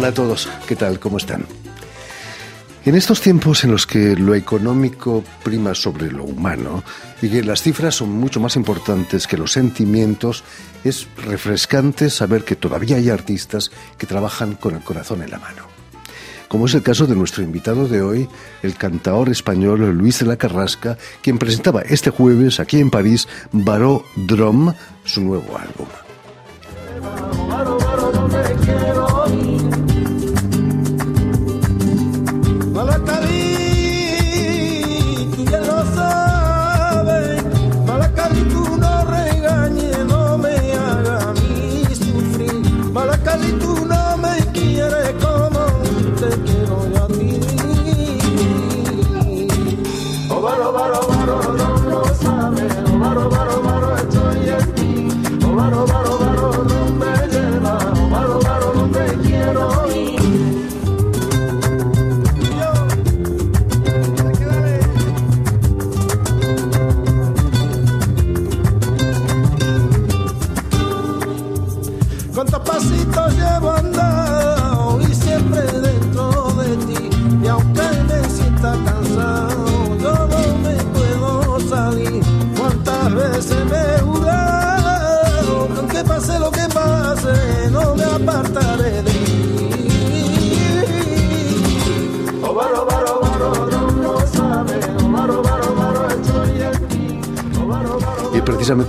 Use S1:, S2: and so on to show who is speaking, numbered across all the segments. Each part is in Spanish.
S1: Hola a todos, ¿qué tal? ¿Cómo están? En estos tiempos en los que lo económico prima sobre lo humano y que las cifras son mucho más importantes que los sentimientos, es refrescante saber que todavía hay artistas que trabajan con el corazón en la mano. Como es el caso de nuestro invitado de hoy, el cantaor español Luis de la Carrasca, quien presentaba este jueves aquí en París Baró Drum, su nuevo álbum.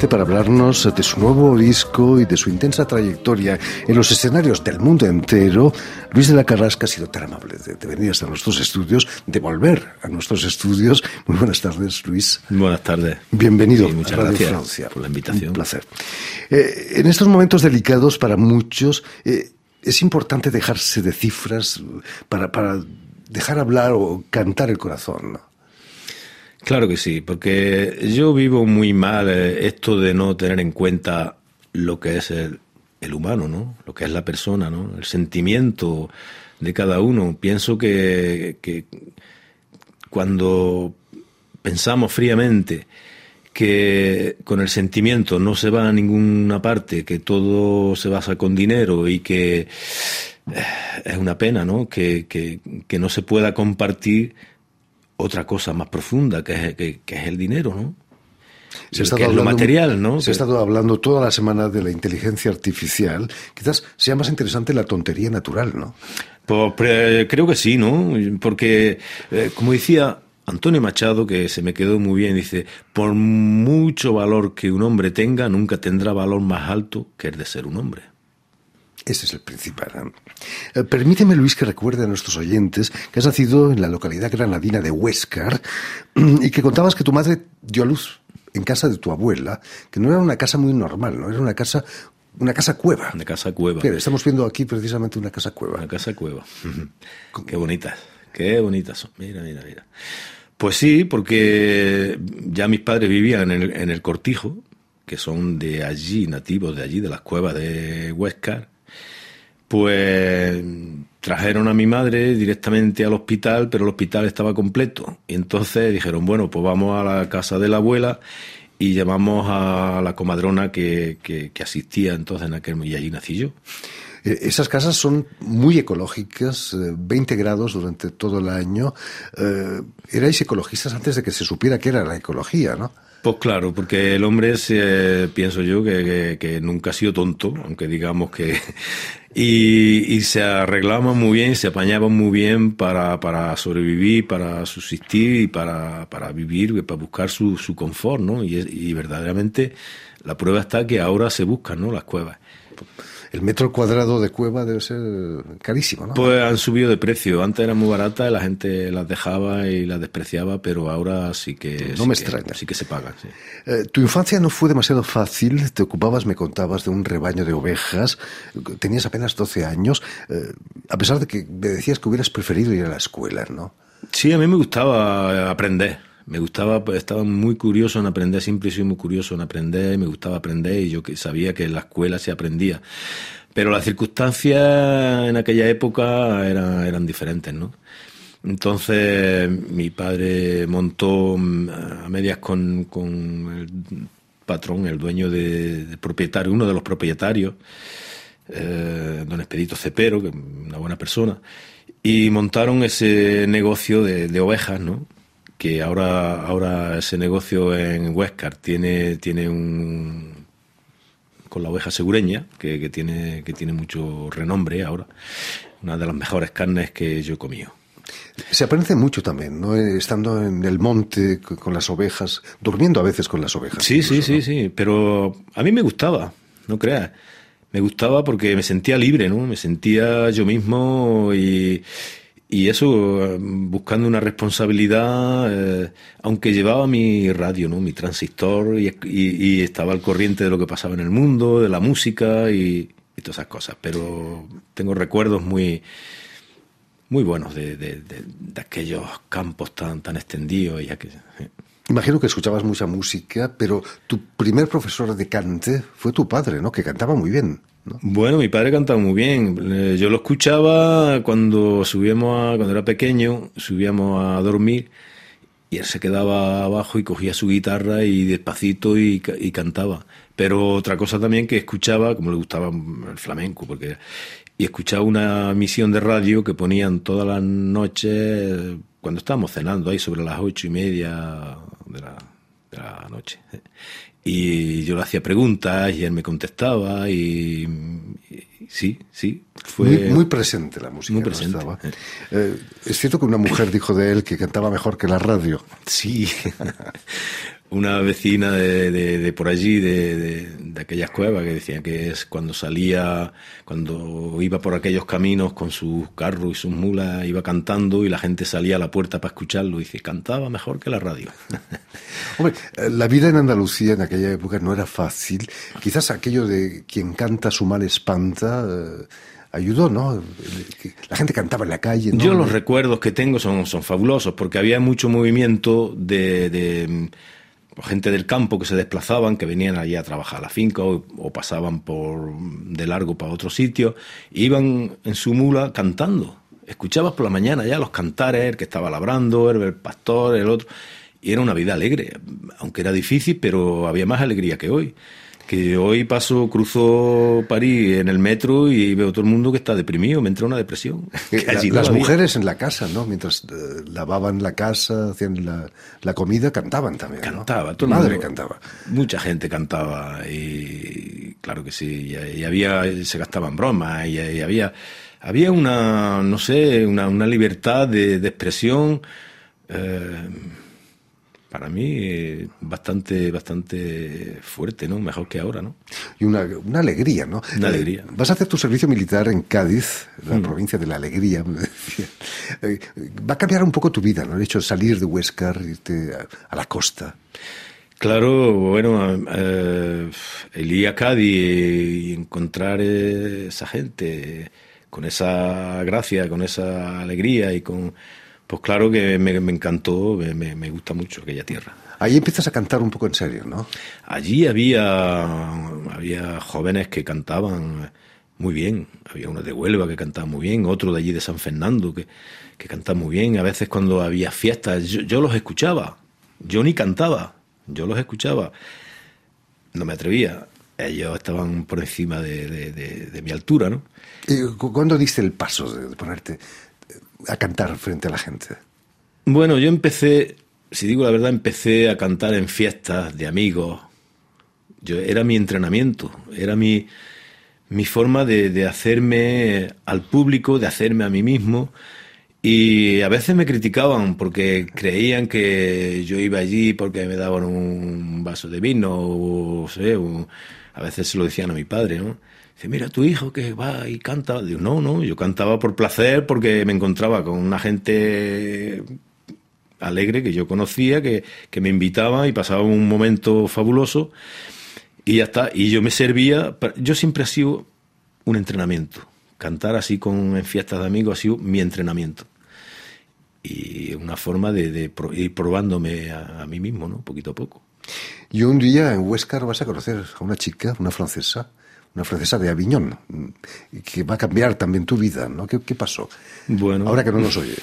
S1: Para hablarnos de su nuevo disco y de su intensa trayectoria en los escenarios del mundo entero, Luis de la Carrasca ha sido tan amable de, venir hasta nuestros estudios, de volver a nuestros estudios. Muy buenas tardes, Luis.
S2: Buenas tardes.
S1: Bienvenido
S2: muchas
S1: a
S2: Radio
S1: Francia.
S2: por la invitación.
S1: Un placer. Eh, en estos momentos delicados para muchos, eh, es importante dejarse de cifras para, para dejar hablar o cantar el corazón, ¿no?
S2: Claro que sí, porque yo vivo muy mal eh, esto de no tener en cuenta lo que es el, humano, ¿no? Lo que es la persona, ¿no? El sentimiento de cada uno. Pienso que, cuando pensamos fríamente que con el sentimiento no se va a ninguna parte, que todo se basa con dinero y que eh, es una pena, ¿no? Que, que no se pueda compartir otra cosa más profunda, que es, que, es el dinero, ¿no?
S1: Se ha lo material, ¿no? Se ha estado hablando toda la semana de la inteligencia artificial. Quizás sea más interesante la tontería natural, ¿no?
S2: Pues creo que sí, ¿no? Porque, eh, como decía Antonio Machado, que se me quedó muy bien, dice, por mucho valor que un hombre tenga, nunca tendrá valor más alto que el de ser un hombre.
S1: Ese es el principal. Eh, permíteme, Luis, que recuerde a nuestros oyentes que has nacido en la localidad granadina de Huéscar y que contabas que tu madre dio a luz en casa de tu abuela, que no era una casa muy normal, ¿no? Era una casa una casa cueva.
S2: Una casa cueva.
S1: estamos viendo aquí precisamente una casa cueva.
S2: Una casa cueva. Qué bonitas, qué bonitas son. Mira, mira, mira. Pues sí, porque ya mis padres vivían en el, en el Cortijo, que son de allí, nativos de allí, de las cuevas de Huéscar, pues trajeron a mi madre directamente al hospital, pero el hospital estaba completo. Y entonces dijeron, bueno, pues vamos a la casa de la abuela y llamamos a la comadrona que, que, asistía entonces en aquel y allí nací yo.
S1: Eh, esas casas son muy ecológicas, 20 eh, grados durante todo el año. Eh, erais ecologistas antes de que se supiera qué era la ecología, ¿no?
S2: Pues claro, porque el hombre, se, pienso yo, que, nunca ha sido tonto, aunque digamos que... Y, se arreglaba muy bien, se apañaba muy bien para, para sobrevivir, para subsistir y para, para vivir, para buscar su, su confort, ¿no? Y, y verdaderamente la prueba está que ahora se buscan, ¿no? Las cuevas
S1: el metro cuadrado de cueva debe ser carísimo, ¿no?
S2: Pues han subido de precio. Antes era muy barata la gente las dejaba y las despreciaba, pero ahora sí que...
S1: No me extraña.
S2: sí que se pagan,
S1: eh, tu infancia no fue demasiado fácil. Te ocupabas, me contabas, de un rebaño de ovejas. Tenías apenas 12 años. Eh, a pesar de que me decías que hubieras preferido ir a la escuela, ¿no?
S2: Sí, a mí me gustaba aprender me gustaba, estaba muy curioso en aprender, siempre sido muy curioso en aprender, me gustaba aprender y yo sabía que en la escuela se aprendía. Pero las circunstancias en aquella época eran, diferentes, ¿no? Entonces mi padre montó mm, a medias con, con el patrón, el dueño de, propietario, uno de los propietarios, eh, don Expedito Cepero, que una buena persona, y montaron ese negocio de, ovejas, ¿no? Que ahora, ahora ese negocio en Huescar tiene, tiene un con la oveja segureña, que, que, tiene, que tiene mucho renombre ahora, una de las mejores carnes que yo he comido.
S1: Se aprende mucho también, ¿no? Eh, estando en el monte con las ovejas, durmiendo a veces con las ovejas.
S2: Sí, sí, sí, sí, pero a mí me gustaba, no creas. Me gustaba porque me sentía libre, ¿no? Me sentía yo mismo y, y eso, buscando una responsabilidad, eh, aunque llevaba mi radio, ¿no? Mi transistor y, y, estaba al corriente de lo que pasaba en el mundo, de la música y, y todas esas cosas. Pero tengo recuerdos muy muy buenos de, de, aquellos campos tan, tan extendidos. Ya que,
S1: Imagino que escuchabas mucha música, pero tu primer profesor de cante fue tu padre, ¿no? Que cantaba muy bien.
S2: Bueno, mi padre cantaba muy bien. Yo lo escuchaba cuando subíamos a, cuando era pequeño, subíamos a dormir y él se quedaba abajo y cogía su guitarra y despacito y, y cantaba. Pero otra cosa también que escuchaba, como le gustaba el flamenco, porque y escuchaba una emisión de radio que ponían todas las noches cuando estábamos cenando ahí sobre las ocho y media de la, noche. Y yo le hacía preguntas y él me contestaba y, sí, sí.
S1: Fue muy, presente la música.
S2: Muy presente.
S1: Eh, es cierto que una mujer dijo de él que cantaba mejor que la radio.
S2: Sí. una vecina de, de, por allí, de, de, aquellas cuevas, que decía que es cuando salía, cuando iba por aquellos caminos con sus carros y sus mulas, iba cantando y la gente salía a la puerta para escucharlo. Y dice, cantaba mejor que la radio.
S1: Hombre, eh, la vida en Andalucía en aquella época no era fácil. Quizás aquello de quien canta su mal espanta. Eh, ayudó, ¿no? La gente cantaba en la calle.
S2: Yo los recuerdos que tengo son, son fabulosos, porque había mucho movimiento de gente del campo que se desplazaban, que venían allí a trabajar a la finca o, pasaban por de largo para otro sitio, iban en su mula cantando. Escuchabas por la mañana ya los cantares, el que estaba labrando, el pastor, el otro. Y era una vida alegre, aunque era difícil, pero había más alegría que hoy que hoy paso, cruzo París en el metro y veo todo el mundo que está deprimido, me entra una depresión.
S1: las mujeres en la casa, ¿no? Mientras eh, lavaban la casa, hacían la, comida, cantaban también.
S2: Cantaba, todo madre cantaba. Mucha gente cantaba y claro que sí, y, había, se gastaban bromas y, había, había una, no sé, una, una libertad de, expresión. Eh, para mí bastante bastante fuerte, ¿no? Mejor que ahora, ¿no?
S1: Y una, una alegría, ¿no?
S2: Una alegría.
S1: Vas a hacer tu servicio militar en Cádiz, la mm. provincia de la alegría. Eh, va a cambiar un poco tu vida, ¿no? El hecho de salir de Huescar, irte a, la costa.
S2: Claro, bueno, eh, el ir a Cádiz y encontrar esa gente con esa gracia, con esa alegría y con pues claro que me, encantó, me, gusta mucho aquella tierra.
S1: Ahí empiezas a cantar un poco en serio, ¿no?
S2: Allí había, había jóvenes que cantaban muy bien. Había uno de Huelva que cantaba muy bien, otro de allí de San Fernando que, que cantaba muy bien. A veces cuando había fiestas, yo, los escuchaba. Yo ni cantaba, yo los escuchaba. No me atrevía. Ellos estaban por encima de, mi altura, ¿no?
S1: ¿Cuándo diste el paso de ponerte a cantar frente a la gente?
S2: Bueno, yo empecé, si digo la verdad, empecé a cantar en fiestas de amigos. Yo, era mi entrenamiento, era mi, mi forma de, de hacerme al público, de hacerme a mí mismo. Y a veces me criticaban porque creían que yo iba allí porque me daban un vaso de vino o, sé, a veces se lo decían a mi padre, ¿no? Mira tu hijo que va y canta. Digo, no, no, yo cantaba por placer porque me encontraba con una gente alegre que yo conocía, que, que me invitaba y pasaba un momento fabuloso y ya está. Y yo me servía, yo siempre ha sido un entrenamiento. Cantar así con, en fiestas de amigos ha sido mi entrenamiento. Y una forma de, ir probándome a, a, mí mismo, ¿no? Poquito a poco.
S1: Y un día en Huescar vas a conocer a una chica, una francesa, una francesa de Aviñón, que va a cambiar también tu vida, ¿no? ¿Qué, pasó?
S2: Bueno,
S1: ahora que no nos oye.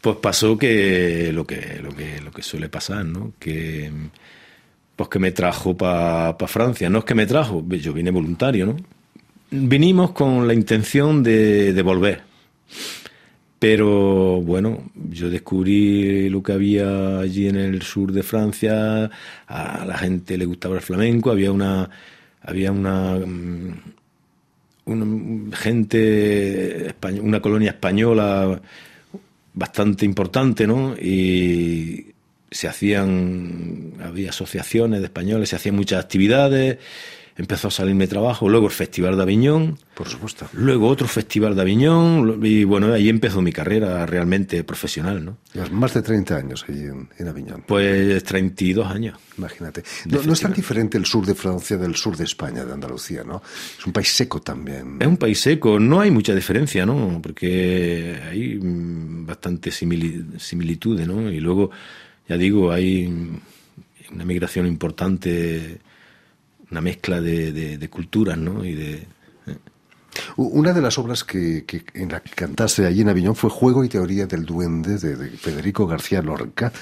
S2: Pues pasó que lo que lo que lo que suele pasar, ¿no? Que pues que me trajo para Francia. No es que me trajo, yo vine voluntario, ¿no? vinimos con la intención de, volver. Pero bueno, yo descubrí lo que había allí en el sur de Francia, a la gente le gustaba el flamenco, había una había una, mm, una gente una colonia española bastante importante, ¿no? Y se hacían había asociaciones de españoles, se hacían muchas actividades empezó a salirme trabajo, luego el Festival de Aviñón.
S1: Por supuesto.
S2: Luego otro Festival de Aviñón, y bueno, ahí empezó mi carrera realmente profesional, ¿no?
S1: más de 30 años allí en, Aviñón.
S2: Pues 32 años.
S1: Imagínate. No, es tan diferente el sur de Francia del sur de España, de Andalucía, ¿no? Es un país seco también.
S2: Es un país seco, no hay mucha diferencia, ¿no? Porque hay bastante similitudes, ¿no? Y luego, ya digo, hay una migración importante una mezcla de, culturas, ¿no? Y de,
S1: eh. Una de las obras que, en la que cantaste allí en Aviñón fue Juego y Teoría del Duende de, Federico García Lorca.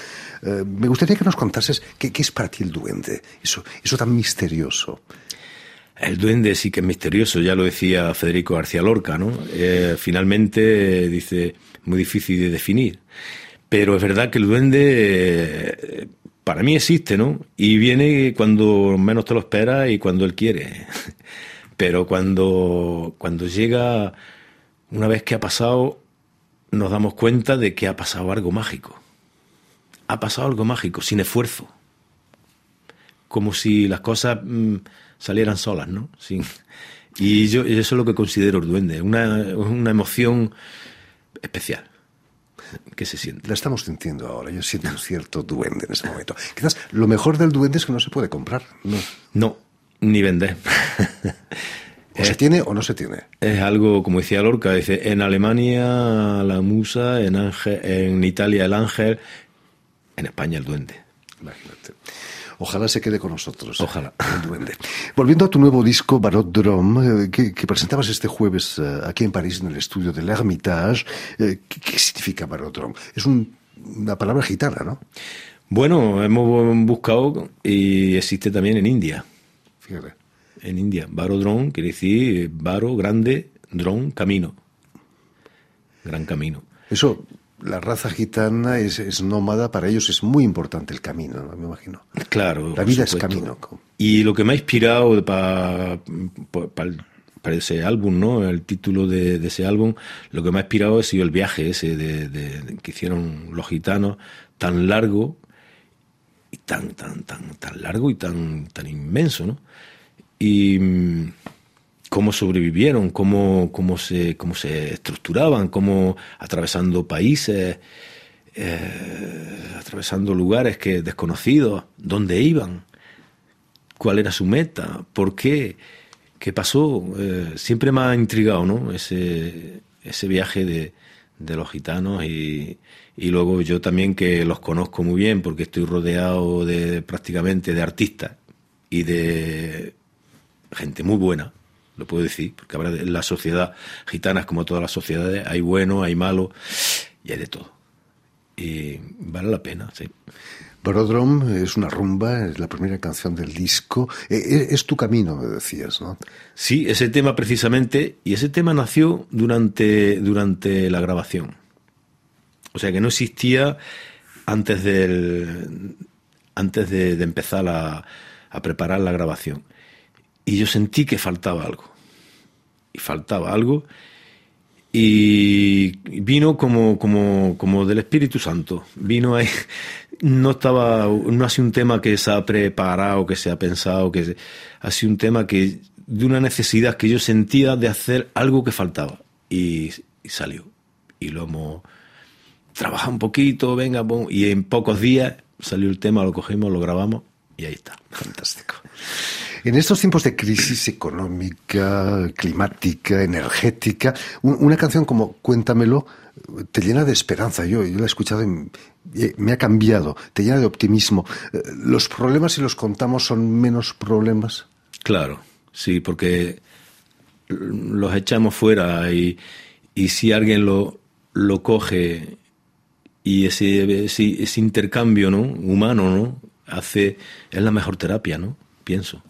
S1: Eh, me gustaría que nos contases qué, es para ti el duende, eso, eso tan misterioso.
S2: El duende sí que es misterioso, ya lo decía Federico García Lorca, ¿no? Eh, finalmente dice, muy difícil de definir. Pero es verdad que el duende para mí existe, ¿no? Y viene cuando menos te lo esperas y cuando él quiere. Pero cuando, cuando llega, una vez que ha pasado, nos damos cuenta de que ha pasado algo mágico. Ha pasado algo mágico, sin esfuerzo. Como si las cosas mm, salieran solas, ¿no? Y yo eso es lo que considero el duende, una, una emoción especial. ¿Qué se siente?
S1: La estamos sintiendo ahora. Yo siento un cierto duende en ese momento. Quizás lo mejor del duende es que no se puede comprar. No,
S2: no ni vender.
S1: ¿O se tiene o no se tiene?
S2: Es algo, como decía Lorca, dice, en Alemania la musa, en, en Italia el ángel, en España el duende.
S1: Imagínate. Ojalá se quede con nosotros.
S2: Ojalá.
S1: El duende. Volviendo a tu nuevo disco, Barot Drum, eh, que, presentabas este jueves eh, aquí en París, en el estudio de l'Hermitage. Eh, ¿qué, significa Barot Drum? Es una palabra gitana, ¿no?
S2: Bueno, hemos buscado y existe también en India.
S1: Fíjate.
S2: En India. Barodrom quiere decir baro, grande, dron, camino. Gran camino.
S1: Eso la raza gitana es, nómada, para ellos es muy importante el camino, me imagino.
S2: Claro.
S1: La vida es camino.
S2: Y lo que me ha inspirado para ese álbum, ¿no? El título de, ese álbum, lo que me ha inspirado ha sido el viaje ese de, que hicieron los gitanos, tan largo y tan, tan, tan, tan largo y tan, tan inmenso, ¿no? Y cómo sobrevivieron, cómo, cómo, se, cómo se estructuraban, cómo atravesando países, eh, atravesando lugares que desconocidos, dónde iban, cuál era su meta, por qué, qué pasó. Eh, siempre me ha intrigado ¿no? ese, ese viaje de, de los gitanos y, y, luego yo también que los conozco muy bien porque estoy rodeado de prácticamente de artistas y de gente muy buena lo puedo decir, porque ahora en la sociedad gitana es como todas las sociedades, hay bueno, hay malo y hay de todo. Y vale la pena, sí.
S1: Barodrom es una rumba, es la primera canción del disco. E, e, es tu camino, me decías, ¿no?
S2: Sí, ese tema precisamente, y ese tema nació durante, durante la grabación. O sea que no existía antes del antes de, empezar a, a preparar la grabación. Y yo sentí que faltaba algo. Y faltaba algo. Y vino como, como, como del Espíritu Santo. Vino ahí. No estaba. No ha sido un tema que se ha preparado, que se ha pensado, que ha sido un tema que. de una necesidad que yo sentía de hacer algo que faltaba. Y, salió. Y lo hemos trabajado un poquito, venga, y en pocos días salió el tema, lo cogimos, lo grabamos y ahí está.
S1: Fantástico. En estos tiempos de crisis económica, climática, energética, una canción como Cuéntamelo te llena de esperanza. Yo, yo la he escuchado y me ha cambiado, te llena de optimismo. Eh, ¿Los problemas, si los contamos, son menos problemas?
S2: Claro, sí, porque los echamos fuera y, y si alguien lo, lo coge y ese, ese, ese intercambio ¿no? humano ¿no? Hace es la mejor terapia, ¿no? Pienso.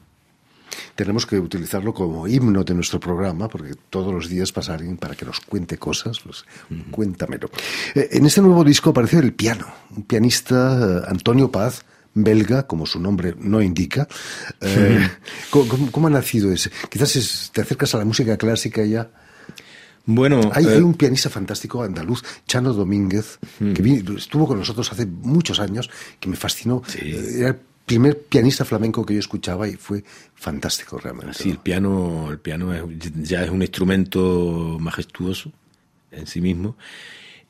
S1: Tenemos que utilizarlo como himno de nuestro programa, porque todos los días pasa alguien para que nos cuente cosas. Pues, Cuéntamelo. Eh, en este nuevo disco aparece el piano, un pianista, eh, Antonio Paz, belga, como su nombre no indica. Eh, ¿cómo, ha nacido ese? Quizás te acercas a la música clásica ya.
S2: Bueno,
S1: hay, hay, un pianista fantástico andaluz, Chano Domínguez, que estuvo con nosotros hace muchos años, que me fascinó. Era primer pianista flamenco que yo escuchaba y fue fantástico realmente.
S2: Sí, el piano, el piano ya es un instrumento majestuoso en sí mismo.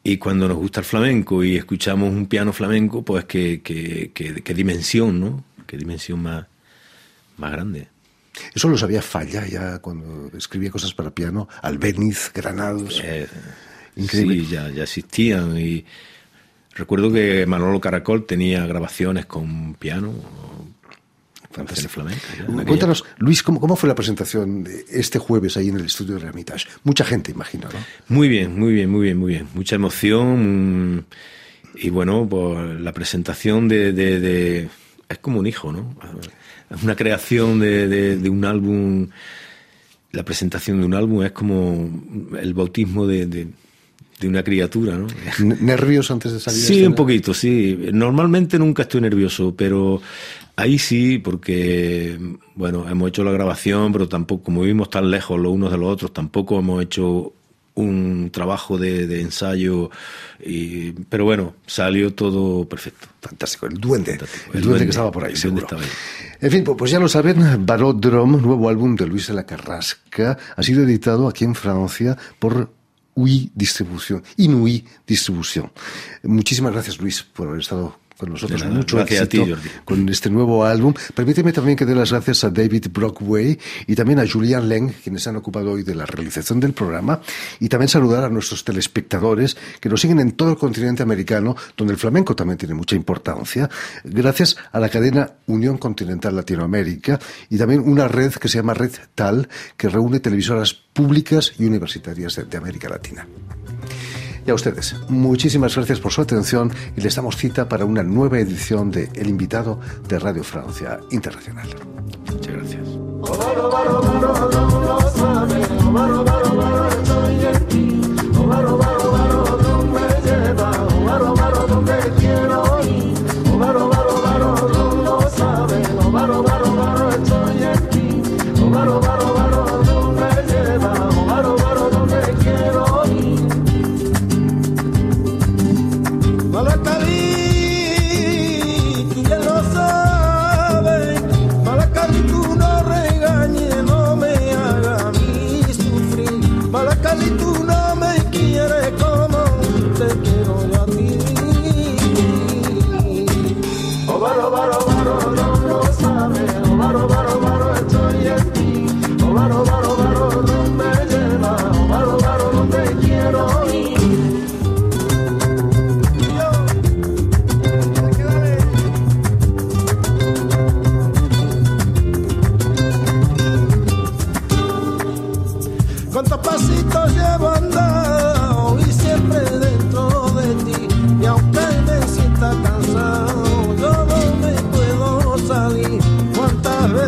S2: Y cuando nos gusta el flamenco y escuchamos un piano flamenco, pues qué, qué, dimensión, ¿no? Qué dimensión más, más grande.
S1: Eso lo sabía Falla ya cuando escribía cosas para piano, Albeniz, Granados.
S2: Eh, Increíble. Sí, ya, ya existían y Recuerdo que Manolo Caracol tenía grabaciones con piano, flamenca.
S1: Cuéntanos, Luis, ¿cómo, fue la presentación de este jueves ahí en el estudio de Hermitage? Mucha gente, imagino, ¿no?
S2: Muy bien, muy bien, muy bien, muy bien. Mucha emoción y bueno, pues la presentación de, Es como un hijo, ¿no? Es una creación de, un álbum... La presentación de un álbum es como el bautismo de de una criatura, ¿no?
S1: ¿Nervios antes de salir?
S2: Sí, un poquito, sí. Normalmente nunca estoy nervioso, pero ahí sí, porque, bueno, hemos hecho la grabación, pero tampoco, como vivimos tan lejos los unos de los otros, tampoco hemos hecho un trabajo de, ensayo, y, pero bueno, salió todo perfecto.
S1: Fantástico, el duende, el, duende, que estaba por ahí, seguro. En fin, pues ya lo saben, Barodrom, nuevo álbum de Luis de la Carrasca, ha sido editado aquí en Francia por UI Distribución, Inui Distribución. Muchísimas gracias, Luis, por haber estado con nosotros. Mucho éxito con este nuevo álbum. Permíteme también que dé las gracias a David Brockway y también a Julian Leng, quienes han ocupado hoy de la realización del programa, y también saludar a nuestros telespectadores que nos siguen en todo el continente americano, donde el flamenco también tiene mucha importancia, gracias a la cadena Unión Continental Latinoamérica y también una red que se llama Red TAL, que reúne televisoras públicas y universitarias de América Latina. Y a ustedes, muchísimas gracias por su atención y les damos cita para una nueva edición de El invitado de Radio Francia Internacional.
S2: Muchas gracias.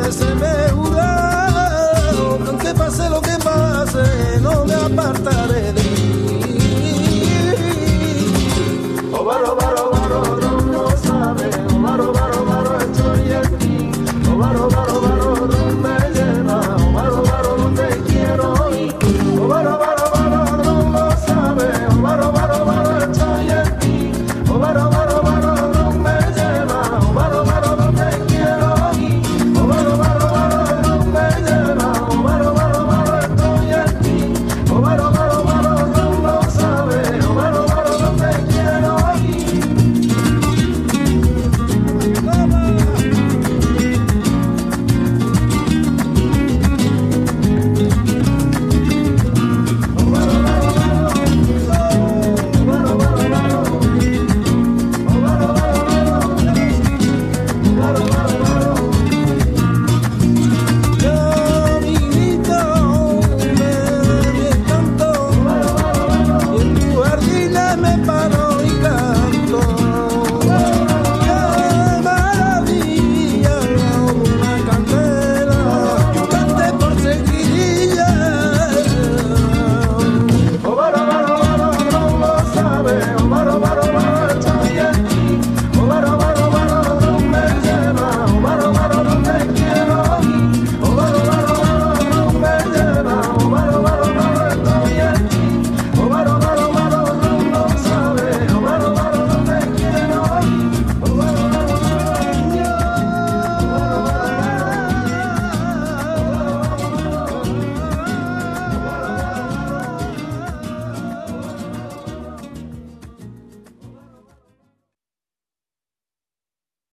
S3: Me para